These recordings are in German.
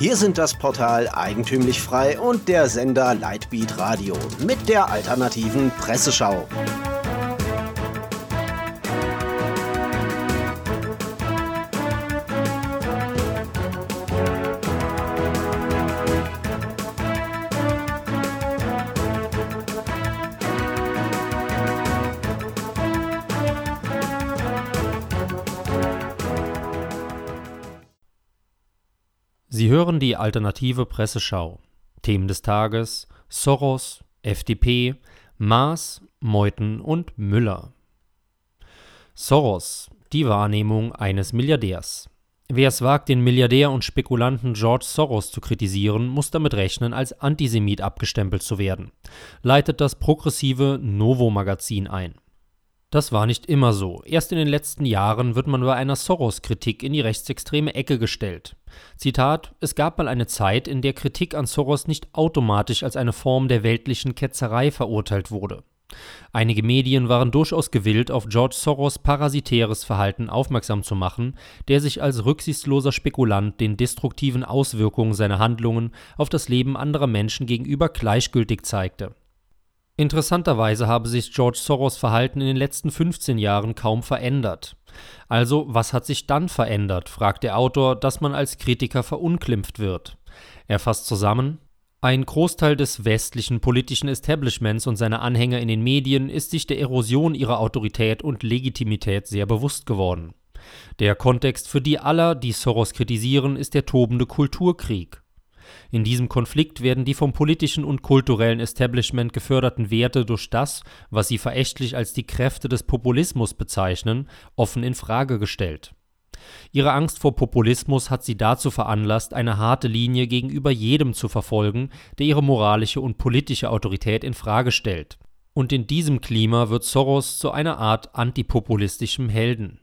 Hier sind das Portal Eigentümlich Frei und der Sender Lightbeat Radio mit der alternativen Presseschau. Sie hören die alternative Presseschau. Themen des Tages: Soros, FDP, Maas, Meuthen und Müller. Soros, die Wahrnehmung eines Milliardärs. Wer es wagt, den Milliardär und Spekulanten George Soros zu kritisieren, muss damit rechnen, als Antisemit abgestempelt zu werden, leitet das progressive Novo-Magazin ein. Das war nicht immer so. Erst in den letzten Jahren wird man bei einer Soros-Kritik in die rechtsextreme Ecke gestellt. Zitat: Es gab mal eine Zeit, in der Kritik an Soros nicht automatisch als eine Form der weltlichen Ketzerei verurteilt wurde. Einige Medien waren durchaus gewillt, auf George Soros parasitäres Verhalten aufmerksam zu machen, der sich als rücksichtsloser Spekulant den destruktiven Auswirkungen seiner Handlungen auf das Leben anderer Menschen gegenüber gleichgültig zeigte. Interessanterweise habe sich George Soros Verhalten in den letzten 15 Jahren kaum verändert. Also, was hat sich dann verändert, fragt der Autor, dass man als Kritiker verunglimpft wird. Er fasst zusammen, ein Großteil des westlichen politischen Establishments und seiner Anhänger in den Medien ist sich der Erosion ihrer Autorität und Legitimität sehr bewusst geworden. Der Kontext für die aller, die Soros kritisieren, ist der tobende Kulturkrieg. In diesem Konflikt werden die vom politischen und kulturellen Establishment geförderten Werte durch das, was sie verächtlich als die Kräfte des Populismus bezeichnen, offen in Frage gestellt. Ihre Angst vor Populismus hat sie dazu veranlasst, eine harte Linie gegenüber jedem zu verfolgen, der ihre moralische und politische Autorität in Frage stellt. Und in diesem Klima wird Soros zu einer Art antipopulistischem Helden.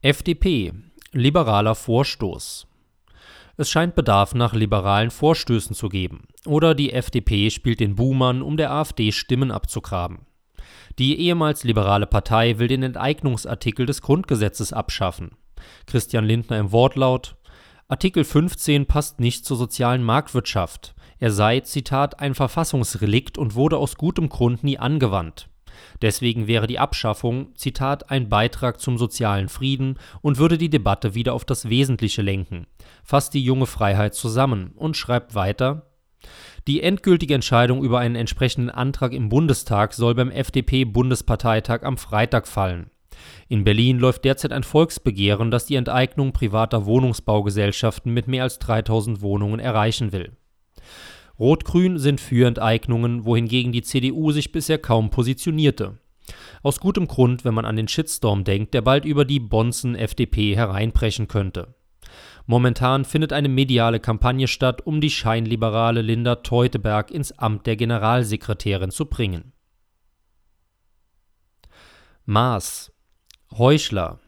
FDP Liberaler Vorstoß es scheint Bedarf nach liberalen Vorstößen zu geben. Oder die FDP spielt den Buhmann, um der AfD Stimmen abzugraben. Die ehemals liberale Partei will den Enteignungsartikel des Grundgesetzes abschaffen. Christian Lindner im Wortlaut Artikel 15 passt nicht zur sozialen Marktwirtschaft. Er sei, Zitat, ein Verfassungsrelikt und wurde aus gutem Grund nie angewandt. Deswegen wäre die Abschaffung, Zitat, ein Beitrag zum sozialen Frieden und würde die Debatte wieder auf das Wesentliche lenken, fasst die junge Freiheit zusammen und schreibt weiter, die endgültige Entscheidung über einen entsprechenden Antrag im Bundestag soll beim FDP-Bundesparteitag am Freitag fallen. In Berlin läuft derzeit ein Volksbegehren, das die Enteignung privater Wohnungsbaugesellschaften mit mehr als 3000 Wohnungen erreichen will. Rot-Grün sind für Enteignungen, wohingegen die CDU sich bisher kaum positionierte. Aus gutem Grund, wenn man an den Shitstorm denkt, der bald über die Bonzen-FDP hereinbrechen könnte. Momentan findet eine mediale Kampagne statt, um die scheinliberale Linda Teuteberg ins Amt der Generalsekretärin zu bringen. Maß Heuchler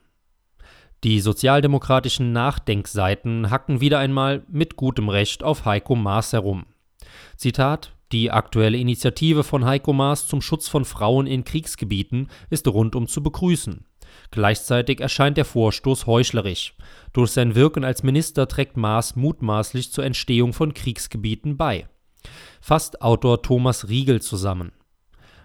Die sozialdemokratischen Nachdenkseiten hacken wieder einmal mit gutem Recht auf Heiko Maas herum. Zitat die aktuelle Initiative von Heiko Maas zum Schutz von Frauen in Kriegsgebieten ist rundum zu begrüßen. Gleichzeitig erscheint der Vorstoß heuchlerisch. Durch sein Wirken als Minister trägt Maas mutmaßlich zur Entstehung von Kriegsgebieten bei. Fasst Autor Thomas Riegel zusammen.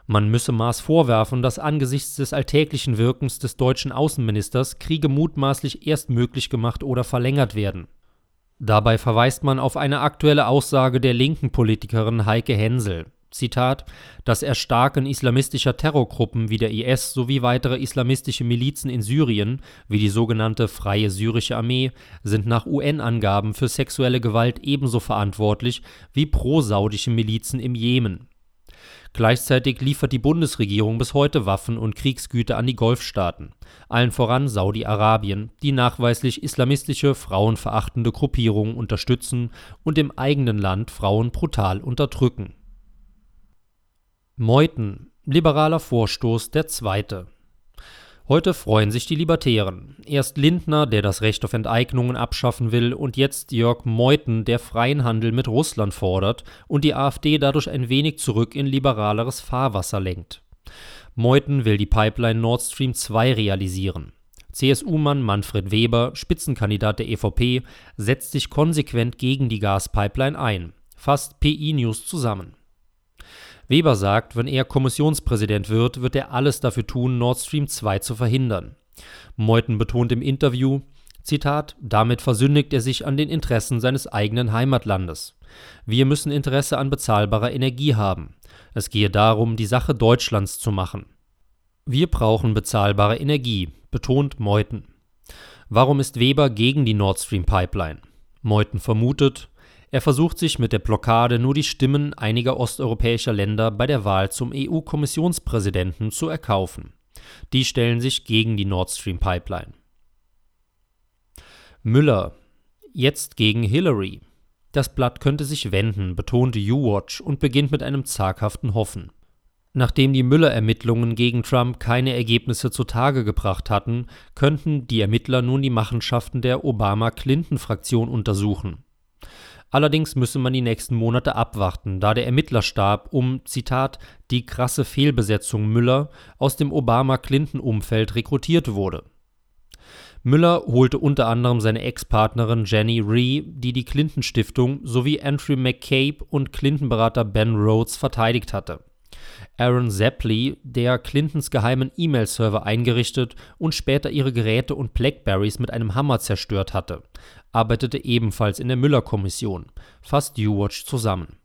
Man müsse Maas vorwerfen, dass angesichts des alltäglichen Wirkens des deutschen Außenministers Kriege mutmaßlich erst möglich gemacht oder verlängert werden. Dabei verweist man auf eine aktuelle Aussage der linken Politikerin Heike Hensel. Zitat: Das Erstarken islamistischer Terrorgruppen wie der IS sowie weitere islamistische Milizen in Syrien, wie die sogenannte Freie Syrische Armee, sind nach UN-Angaben für sexuelle Gewalt ebenso verantwortlich wie pro-saudische Milizen im Jemen Gleichzeitig liefert die Bundesregierung bis heute Waffen und Kriegsgüter an die Golfstaaten, allen voran Saudi-Arabien, die nachweislich islamistische, frauenverachtende Gruppierungen unterstützen und im eigenen Land Frauen brutal unterdrücken. Meuthen, liberaler Vorstoß der zweite Heute freuen sich die Libertären. Erst Lindner, der das Recht auf Enteignungen abschaffen will, und jetzt Jörg Meuthen, der freien Handel mit Russland fordert und die AfD dadurch ein wenig zurück in liberaleres Fahrwasser lenkt. Meuthen will die Pipeline Nord Stream 2 realisieren. CSU-Mann Manfred Weber, Spitzenkandidat der EVP, setzt sich konsequent gegen die Gaspipeline ein, fasst PI News zusammen. Weber sagt, wenn er Kommissionspräsident wird, wird er alles dafür tun, Nord Stream 2 zu verhindern. Meuthen betont im Interview, Zitat, damit versündigt er sich an den Interessen seines eigenen Heimatlandes. Wir müssen Interesse an bezahlbarer Energie haben. Es gehe darum, die Sache Deutschlands zu machen. Wir brauchen bezahlbare Energie, betont Meuthen. Warum ist Weber gegen die Nord Stream Pipeline? Meuthen vermutet, er versucht sich mit der Blockade nur die Stimmen einiger osteuropäischer Länder bei der Wahl zum EU-Kommissionspräsidenten zu erkaufen. Die stellen sich gegen die Nord Stream Pipeline. Müller. Jetzt gegen Hillary. Das Blatt könnte sich wenden, betonte U-Watch und beginnt mit einem zaghaften Hoffen. Nachdem die Müller-Ermittlungen gegen Trump keine Ergebnisse zutage gebracht hatten, könnten die Ermittler nun die Machenschaften der Obama-Clinton-Fraktion untersuchen. Allerdings müsse man die nächsten Monate abwarten, da der Ermittlerstab um, Zitat, die krasse Fehlbesetzung Müller aus dem Obama-Clinton-Umfeld rekrutiert wurde. Müller holte unter anderem seine Ex-Partnerin Jenny Rhee, die die Clinton-Stiftung, sowie Andrew McCabe und Clinton-Berater Ben Rhodes verteidigt hatte. Aaron Zeppeli, der Clintons geheimen E-Mail-Server eingerichtet und später ihre Geräte und Blackberries mit einem Hammer zerstört hatte, arbeitete ebenfalls in der Müller-Kommission, fasst U-Watch zusammen.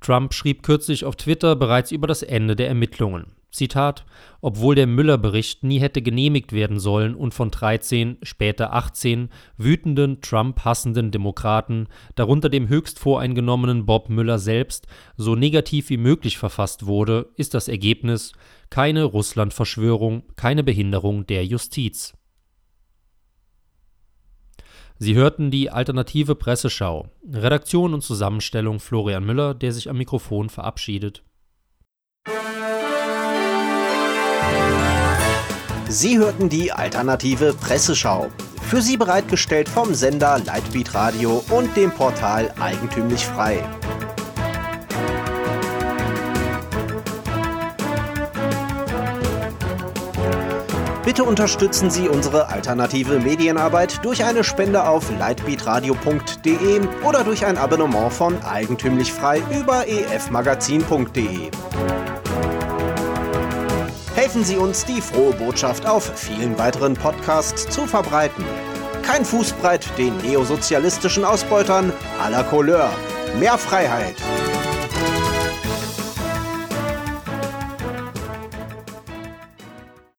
Trump schrieb kürzlich auf Twitter bereits über das Ende der Ermittlungen. Zitat, obwohl der Müller-Bericht nie hätte genehmigt werden sollen und von 13, später 18 wütenden, Trump-hassenden Demokraten, darunter dem höchst voreingenommenen Bob Müller selbst, so negativ wie möglich verfasst wurde, ist das Ergebnis keine Russland-Verschwörung, keine Behinderung der Justiz. Sie hörten die alternative Presseschau. Redaktion und Zusammenstellung Florian Müller, der sich am Mikrofon verabschiedet. Sie hörten die alternative Presseschau. Für Sie bereitgestellt vom Sender Lightbeat Radio und dem Portal Eigentümlich Frei. Bitte unterstützen Sie unsere alternative Medienarbeit durch eine Spende auf lightbeatradio.de oder durch ein Abonnement von Eigentümlich Frei über efmagazin.de. Helfen Sie uns, die frohe Botschaft auf vielen weiteren Podcasts zu verbreiten. Kein Fußbreit den neosozialistischen Ausbeutern à la Couleur. Mehr Freiheit.